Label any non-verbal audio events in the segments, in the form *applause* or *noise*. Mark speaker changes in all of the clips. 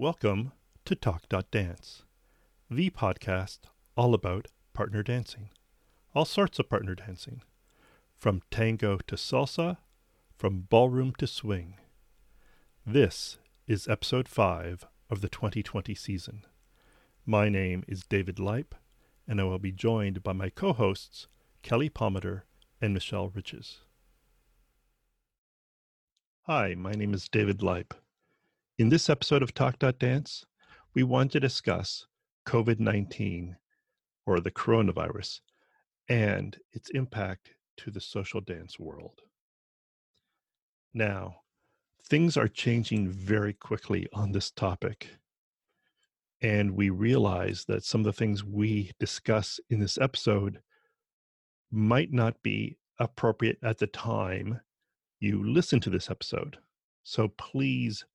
Speaker 1: Welcome to Talk Dance, the podcast all about partner dancing. All sorts of partner dancing, from tango to salsa, from ballroom to swing. This is episode 5 of the 2020 season. My name is David Leip, and I will be joined by my co hosts, Kelly Palmater and Michelle Riches. Hi, my name is David Leip. In this episode of Talk Dance, we want to discuss COVID 19 or the coronavirus and its impact to the social dance world. Now, things are changing very quickly on this topic. And we realize that some of the things we discuss in this episode might not be appropriate at the time you listen to this episode. So please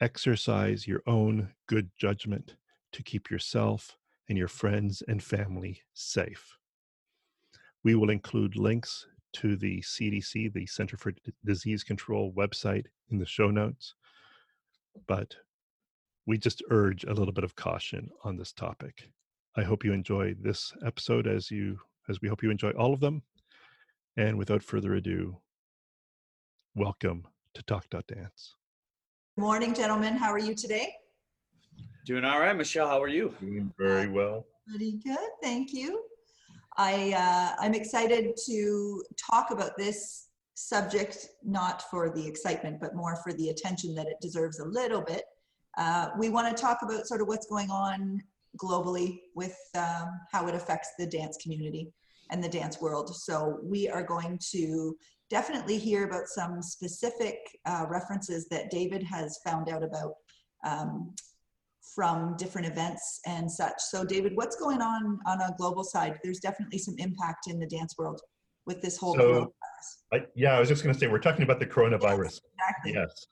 Speaker 1: exercise your own good judgment to keep yourself and your friends and family safe. We will include links to the CDC, the Center for Disease Control website in the show notes. But we just urge a little bit of caution on this topic. I hope you enjoy this episode as you as we hope you enjoy all of them. And without further ado, welcome to Talk Dance.
Speaker 2: Morning, gentlemen. How are you today?
Speaker 3: Doing all right, Michelle. How are you?
Speaker 1: Doing very well.
Speaker 2: Pretty good, thank you. I uh, I'm excited to talk about this subject, not for the excitement, but more for the attention that it deserves a little bit. Uh, we want to talk about sort of what's going on globally with um, how it affects the dance community and the dance world. So we are going to definitely hear about some specific uh, references that David has found out about um, from different events and such. So, David, what's going on on a global side? There's definitely some impact in the dance world with this whole.
Speaker 1: So, I, yeah, I was just going to say we're talking about the coronavirus.
Speaker 2: Yes, exactly.
Speaker 1: Yes.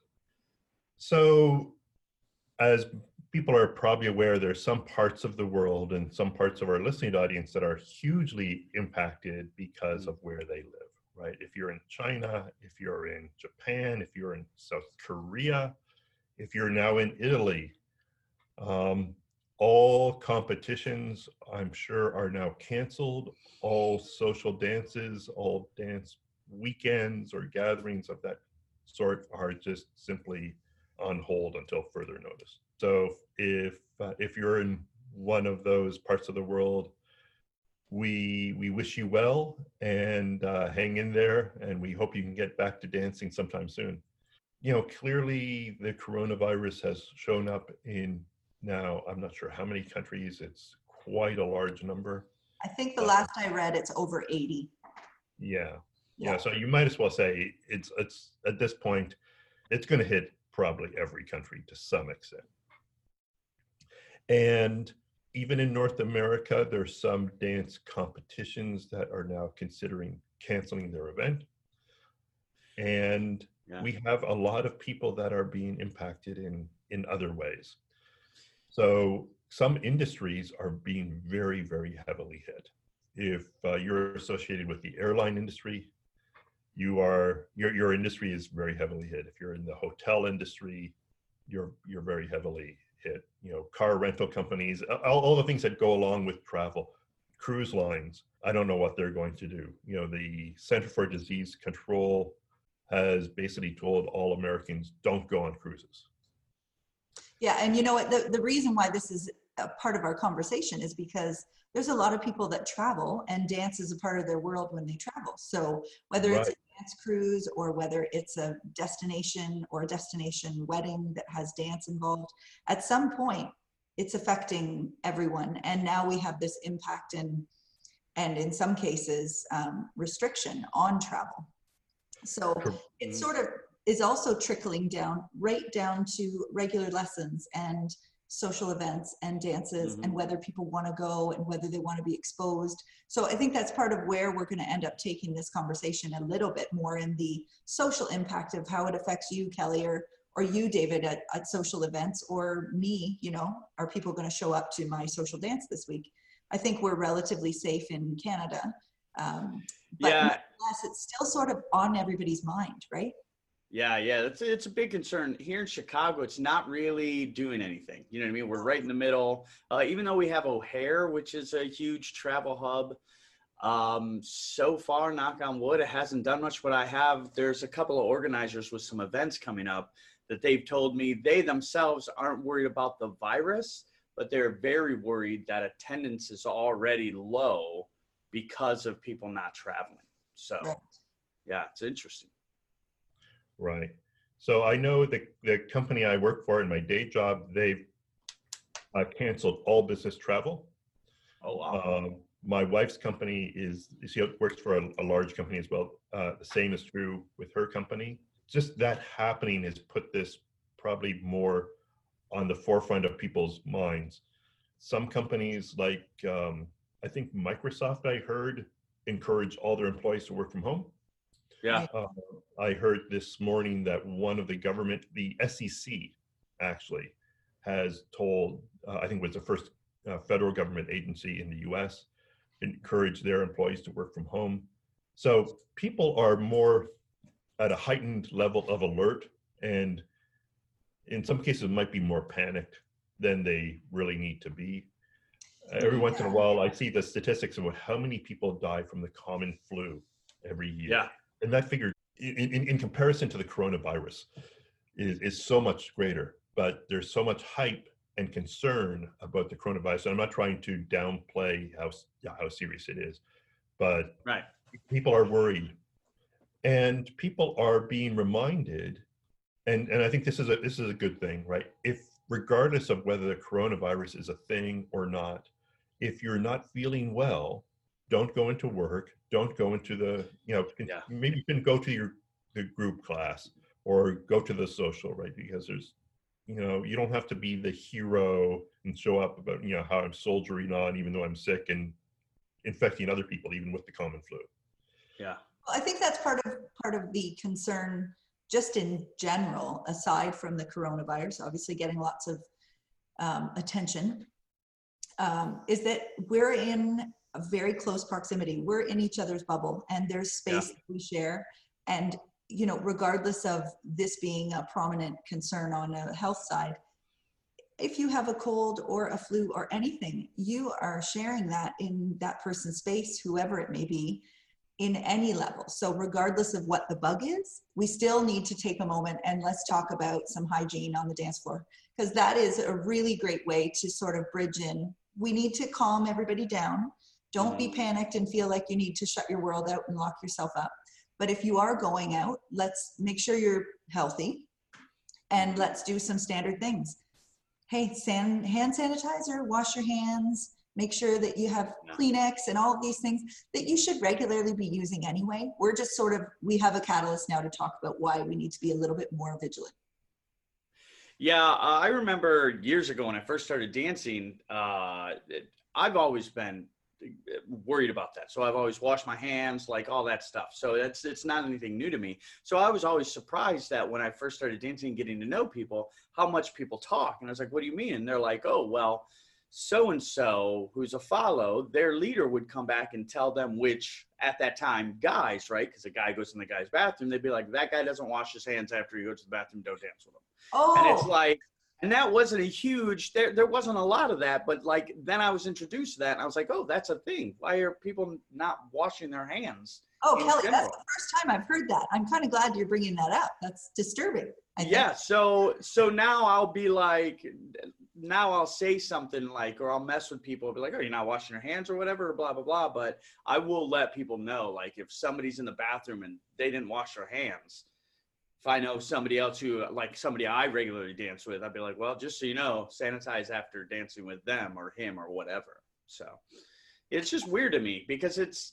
Speaker 1: So, as people are probably aware, there's some parts of the world and some parts of our listening audience that are hugely impacted because of where they live. Right? If you're in China, if you're in Japan, if you're in South Korea, if you're now in Italy, um, all competitions, I'm sure, are now canceled. All social dances, all dance weekends or gatherings of that sort are just simply on hold until further notice. So if uh, if you're in one of those parts of the world, we we wish you well and uh, hang in there, and we hope you can get back to dancing sometime soon. You know, clearly the coronavirus has shown up in now, I'm not sure how many countries, it's quite a large number.
Speaker 2: I think the last I read, it's over 80.
Speaker 1: Yeah. Yeah. So you might as well say it's, it's at this point, it's going to hit probably every country to some extent. And even in North America, there's some dance competitions that are now considering canceling their event. And yeah. we have a lot of people that are being impacted in in other ways. So some industries are being very, very heavily hit. If uh, you're associated with the airline industry, you are your your industry is very heavily hit. If you're in the hotel industry, you're you're very heavily hit. You know, car rental companies, all, all the things that go along with travel, cruise lines. I don't know what they're going to do. You know, the Center for Disease Control has basically told all Americans don't go on cruises.
Speaker 2: Yeah, and you know what? The, the reason why this is a part of our conversation is because there's a lot of people that travel and dance is a part of their world when they travel. So whether right. it's dance cruise or whether it's a destination or a destination wedding that has dance involved, at some point it's affecting everyone. And now we have this impact and and in some cases um, restriction on travel. So it sort of is also trickling down right down to regular lessons and social events and dances mm-hmm. and whether people want to go and whether they want to be exposed. So I think that's part of where we're going to end up taking this conversation a little bit more in the social impact of how it affects you, Kelly, or or you, David, at, at social events, or me, you know, are people going to show up to my social dance this week? I think we're relatively safe in Canada. Um, but yeah. it's still sort of on everybody's mind, right?
Speaker 3: Yeah, yeah, it's it's a big concern here in Chicago. It's not really doing anything. You know what I mean? We're right in the middle. Uh, even though we have O'Hare, which is a huge travel hub, um, so far, knock on wood, it hasn't done much. But I have there's a couple of organizers with some events coming up that they've told me they themselves aren't worried about the virus, but they're very worried that attendance is already low because of people not traveling. So, yeah, it's interesting.
Speaker 1: Right. So I know the, the company I work for in my day job, they've uh, canceled all business travel.
Speaker 3: Oh wow.
Speaker 1: Um, my wife's company is, she works for a, a large company as well. Uh, the same is true with her company. Just that happening has put this probably more on the forefront of people's minds. Some companies, like um, I think Microsoft, I heard, encourage all their employees to work from home.
Speaker 3: Yeah.
Speaker 1: Uh, I heard this morning that one of the government, the SEC, actually has told, uh, I think it was the first uh, federal government agency in the US, encourage their employees to work from home. So people are more at a heightened level of alert and in some cases might be more panicked than they really need to be. Every once in a while, I see the statistics of how many people die from the common flu every year
Speaker 3: Yeah.
Speaker 1: And that figure in, in, in comparison to the coronavirus is, is so much greater but there's so much hype and concern about the coronavirus. And i'm not trying to downplay how, how serious it is but
Speaker 3: Right.
Speaker 1: people are worried. And people are being reminded and and i think this is a this is a good thing right? If regardless of whether the coronavirus is a thing or not if you're not feeling well don't go into work don't go into the you know can-
Speaker 3: Yeah.
Speaker 1: maybe you can go to your the group class or go to the social right because there's you know you don't have to be the hero and show up about you know how i'm soldiering on even though i'm sick and infecting other people even with the common flu
Speaker 3: Yeah.
Speaker 2: I think that's part of part of the concern just in general, aside from the coronavirus, obviously getting lots of um, attention, um, is that we're in a very close proximity. We're in each other's bubble, and there's space that we share. And you know, regardless of this being a prominent concern on a health side, if you have a cold or a flu or anything, you are sharing that in that person's space, whoever it may be in any level. So regardless of what the bug is, we still need to take a moment and let's talk about some hygiene on the dance floor because that is a really great way to sort of bridge in. We need to calm everybody down. Don't be panicked and feel like you need to shut your world out and lock yourself up. But if you are going out, let's make sure you're healthy and let's do some standard things. Hey, san- hand sanitizer, wash your hands, make sure that you have Kleenex and all of these things that you should regularly be using anyway. We're just sort of, we have a catalyst now to talk about why we need to be a little bit more vigilant.
Speaker 3: Yeah, uh, I remember years ago when I first started dancing. Uh, I've always been worried about that, so I've always washed my hands, like all that stuff. So it's it's not anything new to me. So I was always surprised that when I first started dancing, and getting to know people, how much people talk, and I was like, "What do you mean?" And they're like, "Oh, well." So and so, who's a follow, their leader would come back and tell them which, at that time, guys, right? Because a guy goes in the guy's bathroom, they'd be like, "That guy doesn't wash his hands after he goes to the bathroom. Don't dance with him." Oh. and it's
Speaker 2: Oh,
Speaker 3: like and that wasn't a huge there there wasn't a lot of that but like then i was introduced to that and i was like oh that's a thing why are people not washing their hands
Speaker 2: oh, Kelly, that's the first time I've heard that. I'm kind of glad you're bringing that up. That's disturbing. I think.
Speaker 3: yeah so so now i'll be like now i'll say something like or i'll mess with people I'll be like oh you're not washing your hands or whatever or blah blah blah but i will let people know like if somebody's in the bathroom and they didn't wash their hands if i know somebody else who like somebody i regularly dance with i'd be like well just so you know sanitize after dancing with them or him or whatever. So it's just weird to me because it's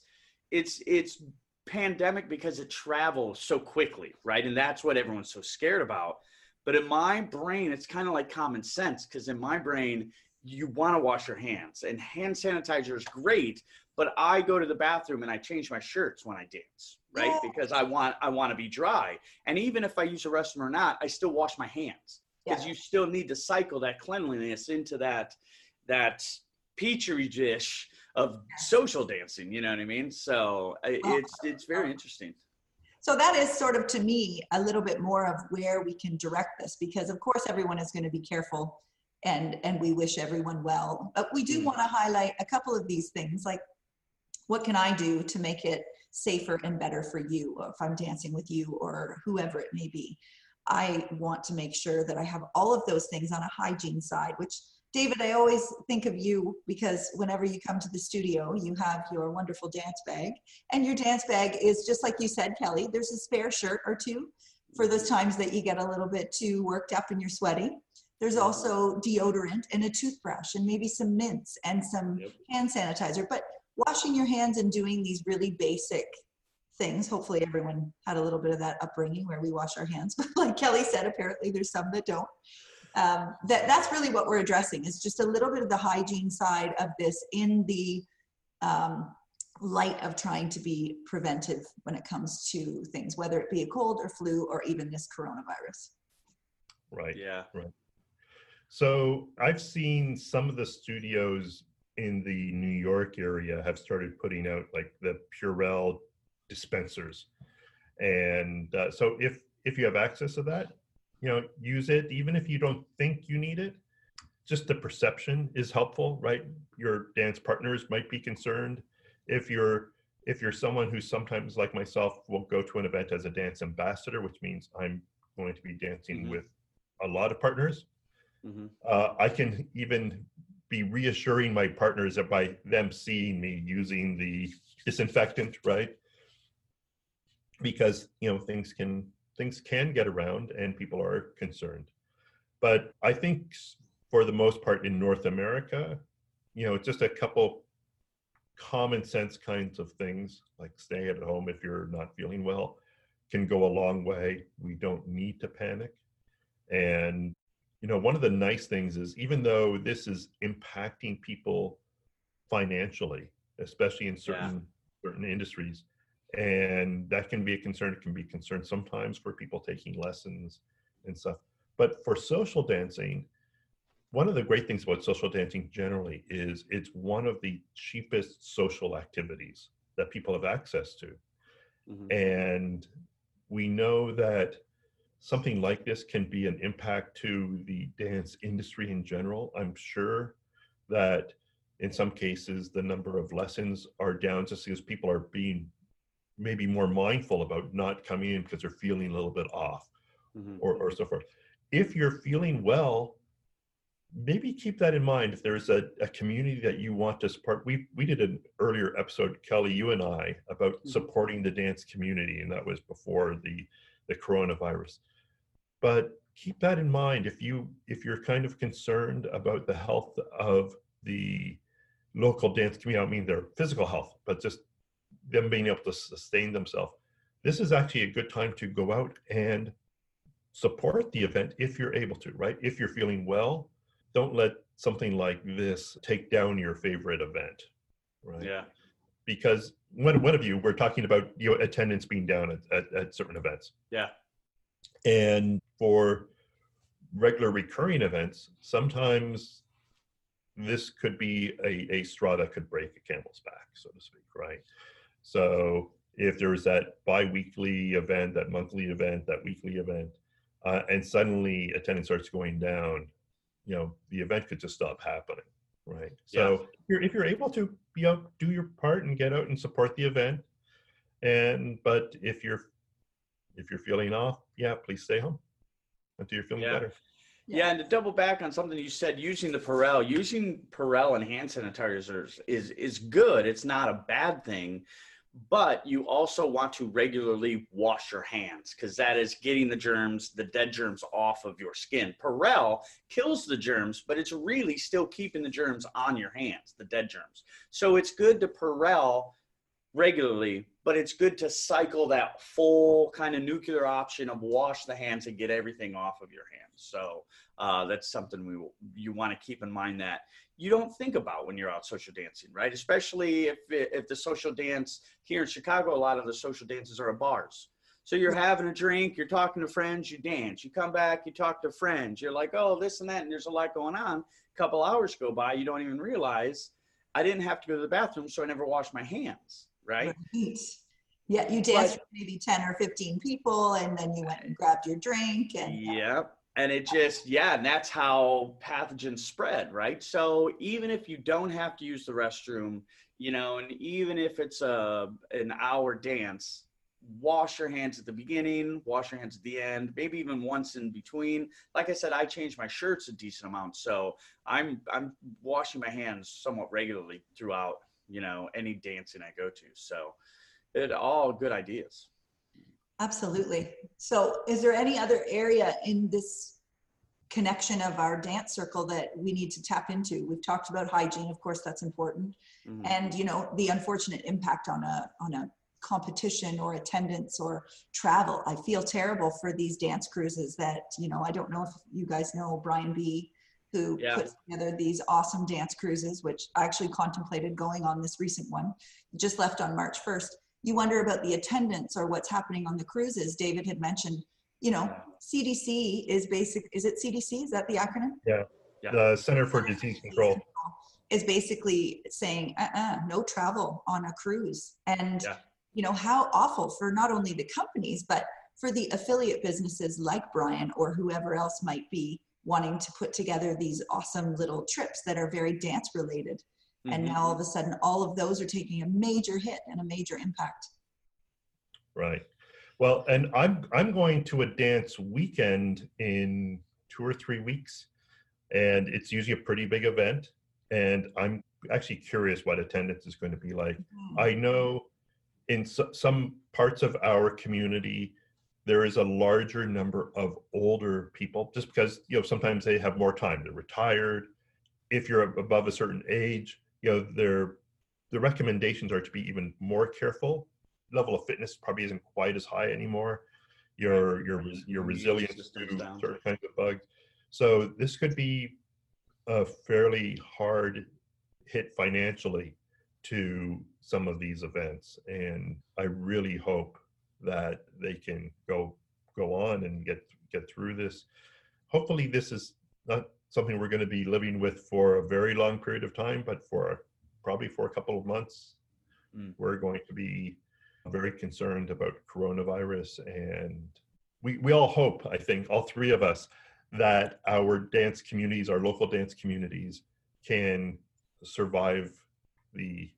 Speaker 3: it's it's pandemic because it travels so quickly right? And that's what everyone's so scared about. But in my brain it's kind of like common sense because in my brain you want to wash your hands and hand sanitizer is great but i go to the bathroom and i change my shirts when i dance right?
Speaker 2: Yeah.
Speaker 3: because i want i want to be dry and even if i use a restroom or not i still wash my hands because
Speaker 2: Yeah.
Speaker 3: you still need to cycle that cleanliness into that that petri dish of social dancing you know what i mean? So uh,
Speaker 2: oh.
Speaker 3: it's it's very interesting.
Speaker 2: So that is sort of to me a little bit more of where we can direct this because of course everyone is going to be careful and and we wish everyone well. But we do
Speaker 3: Mm.
Speaker 2: want to highlight a couple of these things like what can i do to make it safer and better for you if i'm dancing with you or whoever it may be? I want to make sure that i have all of those things on a hygiene side which david i always think of you because whenever you come to the studio you have your wonderful dance bag and your dance bag is just like you said kelly there's a spare shirt or two for those times that you get a little bit too worked up and you're sweaty there's also deodorant and a toothbrush and maybe some mints and some
Speaker 3: Yep.
Speaker 2: hand sanitizer. But washing your hands and doing these really basic things. Hopefully, everyone had a little bit of that upbringing where we wash our hands. *laughs* But like Kelly said, apparently there's some that don't. Um, that that's really what we're addressing is just a little bit of the hygiene side of this in the um, light of trying to be preventive when it comes to things, whether it be a cold or flu or even this coronavirus.
Speaker 1: Right.
Speaker 3: Yeah.
Speaker 1: So I've seen some of the studios in the New York area have started putting out like the Purell dispensers, and uh, so if if you have access to that, you know, use it even if you don't think you need it. Just the perception is helpful, right? Your dance partners might be concerned if you're if you're someone who sometimes like myself will go to an event as a dance ambassador, which means I'm going to be dancing
Speaker 3: Mhm.
Speaker 1: with a lot of partners
Speaker 3: hmm
Speaker 1: uh, I can even be reassuring my partners that by them seeing me using the disinfectant, right? Because you know things can things can get around and people are concerned. But I think for the most part in North America, you know, just a couple common sense kinds of things like stay at home if you're not feeling well can go a long way. We don't need to panic. And you know one of the nice things is even though this is impacting people financially especially in certain certain industries and that can be a concern it can be a concern sometimes for people taking lessons and stuff. But for social dancing one of the great things about social dancing generally is it's one of the cheapest social activities that people have access to.
Speaker 3: Hmm
Speaker 1: and we know that something like this can be an impact to the dance industry in general. I'm sure that in some cases the number of lessons are down just because people are being maybe more mindful about not coming in because they're feeling a little bit off
Speaker 3: hmm
Speaker 1: or, or so forth. If you're feeling well, maybe keep that in mind. If there's a, a community that you want to support, we we did an earlier episode, Kelly, you and I, about
Speaker 3: Mhm.
Speaker 1: supporting the dance community, and that was before the the coronavirus. But keep that in mind if you if you're kind of concerned about the health of the local dance community. I mean their physical health, but just them being able to sustain themselves. This is actually a good time to go out and support the event if you're able to, right? If you're feeling well, don't let something like this take down your favorite event, right?
Speaker 3: Yeah.
Speaker 1: Because one, one of you were talking about you know, attendance being down at, at, at certain events.
Speaker 3: Yeah.
Speaker 1: And for regular recurring events, sometimes this could be a, a straw that could break a camel's back, so to speak, right? So if there's that bi-weekly event, that monthly event, that weekly event, uh, and suddenly attendance starts going down, you know, the event could just stop happening, right? So if, you're, if you're able to, you know, do your part and get out and support the event, and but if you're if you're feeling off, yeah, please stay home until you're feeling
Speaker 3: Yeah.
Speaker 1: better.
Speaker 3: Yeah, and to double back on something you said, using the Purell, using Purell and hand sanitizers is is good. It's not a bad thing, but you also want to regularly wash your hands because that is getting the germs, the dead germs off of your skin. Purell kills the germs, but it's really still keeping the germs on your hands, the dead germs. So it's good to Purell regularly, but it's good to cycle that full kind of nuclear option of wash the hands and get everything off of your hands. So uh, that's something we you want to keep in mind that you don't think about when you're out social dancing, right? Especially if if the social dance here in Chicago, a lot of the social dances are at bars. So you're having a drink, you're talking to friends, you dance, you come back, you talk to friends, you're like, oh, this and that, and there's a lot going on. A couple hours go by, you don't even realize I didn't have to go to the bathroom, so I never washed my hands, right?
Speaker 2: Right. Yeah, you danced with maybe 10 or 15 people and then you went and grabbed your drink and uh,
Speaker 3: Yep. And it just, yeah, and that's how pathogens spread, right? So even if you don't have to use the restroom, you know, and even if it's a an hour dance, wash your hands at the beginning, wash your hands at the end, maybe even once in between. Like I said, I change my shirts a decent amount, so I'm I'm washing my hands somewhat regularly throughout, you know, any dancing I go to. So it all good ideas.
Speaker 2: Absolutely. So is there any other area in this connection of our dance circle that we need to tap into? We've talked about hygiene, of course, that's important. Mm-hmm. And you know, the unfortunate impact on a on a competition or attendance or travel. I feel terrible for these dance cruises that, you know, I don't know if you guys know Brian B who yeah. puts together these awesome dance cruises, which I actually contemplated going on this recent one. Just left on March 1st you wonder about the attendance or what's happening on the cruises. David had mentioned, you know, CDC is basic. Is it CDC? Is that the acronym?
Speaker 1: Yeah. yeah. The Center for Disease Control
Speaker 2: is basically saying, uh-uh, no travel on a cruise. And, yeah. you know, how awful for not only the companies, but for the affiliate businesses like Brian or whoever else might be wanting to put together these awesome little trips that are very dance related. Mm-hmm. And now all of a sudden, all of those are taking a major hit and a major impact.
Speaker 1: Right. Well, and I'm I'm going to a dance weekend in two or three weeks, and it's usually a pretty big event. And I'm actually curious what attendance is going to be like. Mm-hmm. I know in so, some parts of our community, there is a larger number of older people, just because you know sometimes they have more time. They're retired. If you're above a certain age, you know, their the recommendations are to be even more careful. Level of fitness probably isn't quite as high anymore. Your your your resilience to certain kinds of bugs. So this could be a fairly hard hit financially to some of these events, and I really hope that they can go go on and get get through this. Hopefully, this is not something we're going to be living with for a very long period of time, but for probably for a couple of months, mm. we're going to be very concerned about coronavirus. And we, we all hope, I think, all three of us, that our dance communities, our local dance communities, can survive the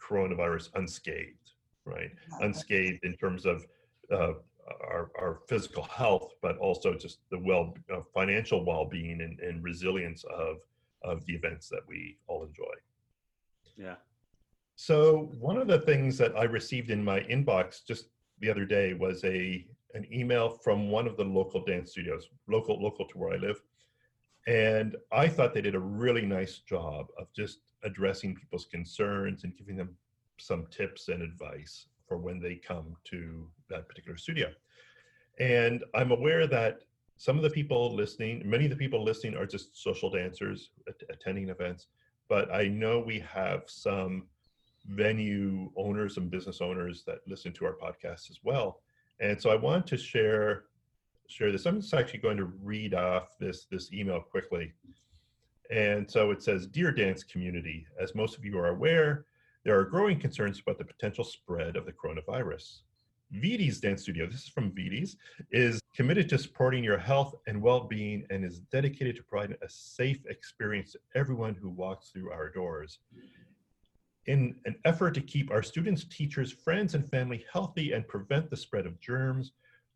Speaker 1: coronavirus unscathed, right? Unscathed in terms of uh, our, our physical health, but also just the well uh, financial well-being and, and resilience of of the events that we all enjoy.
Speaker 3: Yeah.
Speaker 1: So one of the things that I received in my inbox just the other day was a an email from one of the local dance studios, local local to where I live, and I thought they did a really nice job of just addressing people's concerns and giving them some tips and advice for when they come to that particular studio. And I'm aware that some of the people listening, many of the people listening are just social dancers attending events, but I know we have some venue owners and business owners that listen to our podcast as well. And so I want to share share this. I'm just actually going to read off this this email quickly. And so it says, Dear dance community, as most of you are aware, there are growing concerns about the potential spread of the coronavirus. VD's Dance Studio, this is from VD's, is committed to supporting your health and well being and is dedicated to providing a safe experience to everyone who walks through our doors. In an effort to keep our students, teachers, friends, and family healthy and prevent the spread of germs,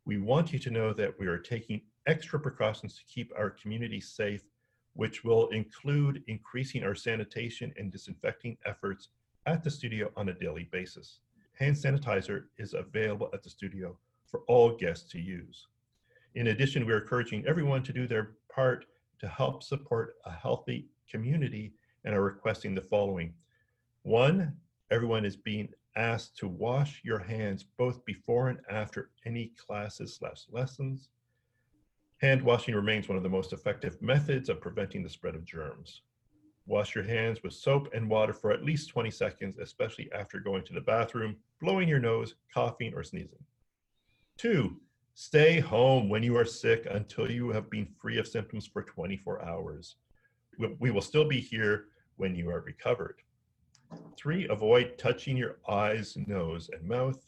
Speaker 1: we want you to know that we are taking extra precautions to keep our community safe, which will include increasing our sanitation and disinfecting efforts at the studio on a daily basis. Hand sanitizer is available at the studio for all guests to use. In addition, we're encouraging everyone to do their part to help support a healthy community and are requesting the following. One, everyone is being asked to wash your hands both before and after any classes slash lessons. Hand washing remains one of the most effective methods of preventing the spread of germs. Wash your hands with soap and water for at least 20 seconds, especially after going to the bathroom, blowing your nose, coughing, or sneezing. Two, stay home when you are sick until you have been free of symptoms for 24 hours. We will still be here when you are recovered. Three, avoid touching your eyes, nose, and mouth.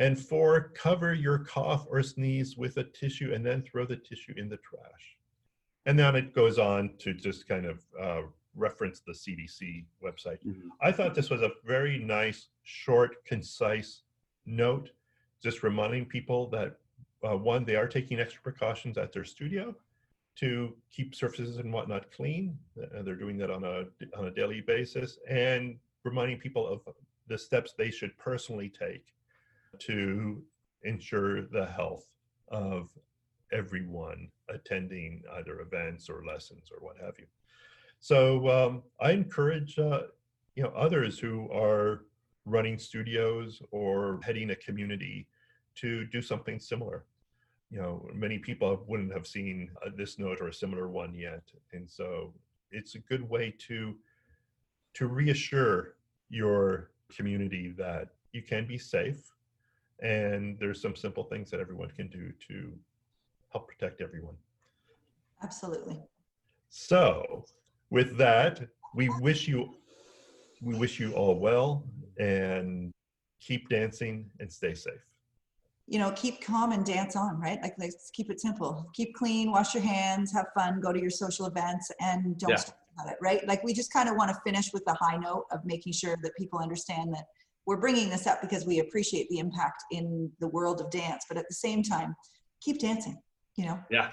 Speaker 1: And four, cover your cough or sneeze with a tissue and then throw the tissue in the trash. And then it goes on to just kind of uh, reference the CDC website. Mm-hmm. I thought this was a very nice, short, concise note, just reminding people that uh, one, they are taking extra precautions at their studio to keep surfaces and whatnot clean. Uh, they're doing that on a on a daily basis, and reminding people of the steps they should personally take to ensure the health of everyone attending either events or lessons or what have you. So um, I encourage uh, you know others who are running studios or heading a community to do something similar. You know, many people wouldn't have seen uh, this note or a similar one yet, and so it's a good way to to reassure your community that you can be safe and there's some simple things that everyone can do to help protect everyone.
Speaker 2: Absolutely.
Speaker 1: So, with that, we wish you we wish you all well and keep dancing and stay safe.
Speaker 2: You know, keep calm and dance on, right? Like let's keep it simple. Keep clean, wash your hands, have fun, go to your social events and don't yeah. stress about it, right? Like we just kind of want to finish with the high note of making sure that people understand that we're bringing this up because we appreciate the impact in the world of dance, but at the same time, keep dancing, you know?
Speaker 3: Yeah.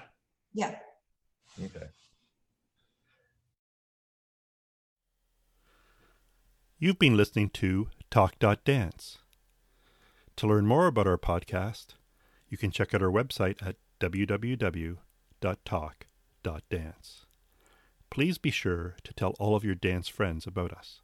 Speaker 2: Yeah.
Speaker 1: Okay.
Speaker 4: You've been listening to Talk.Dance. To learn more about our podcast, you can check out our website at www.talk.dance. Please be sure to tell all of your dance friends about us.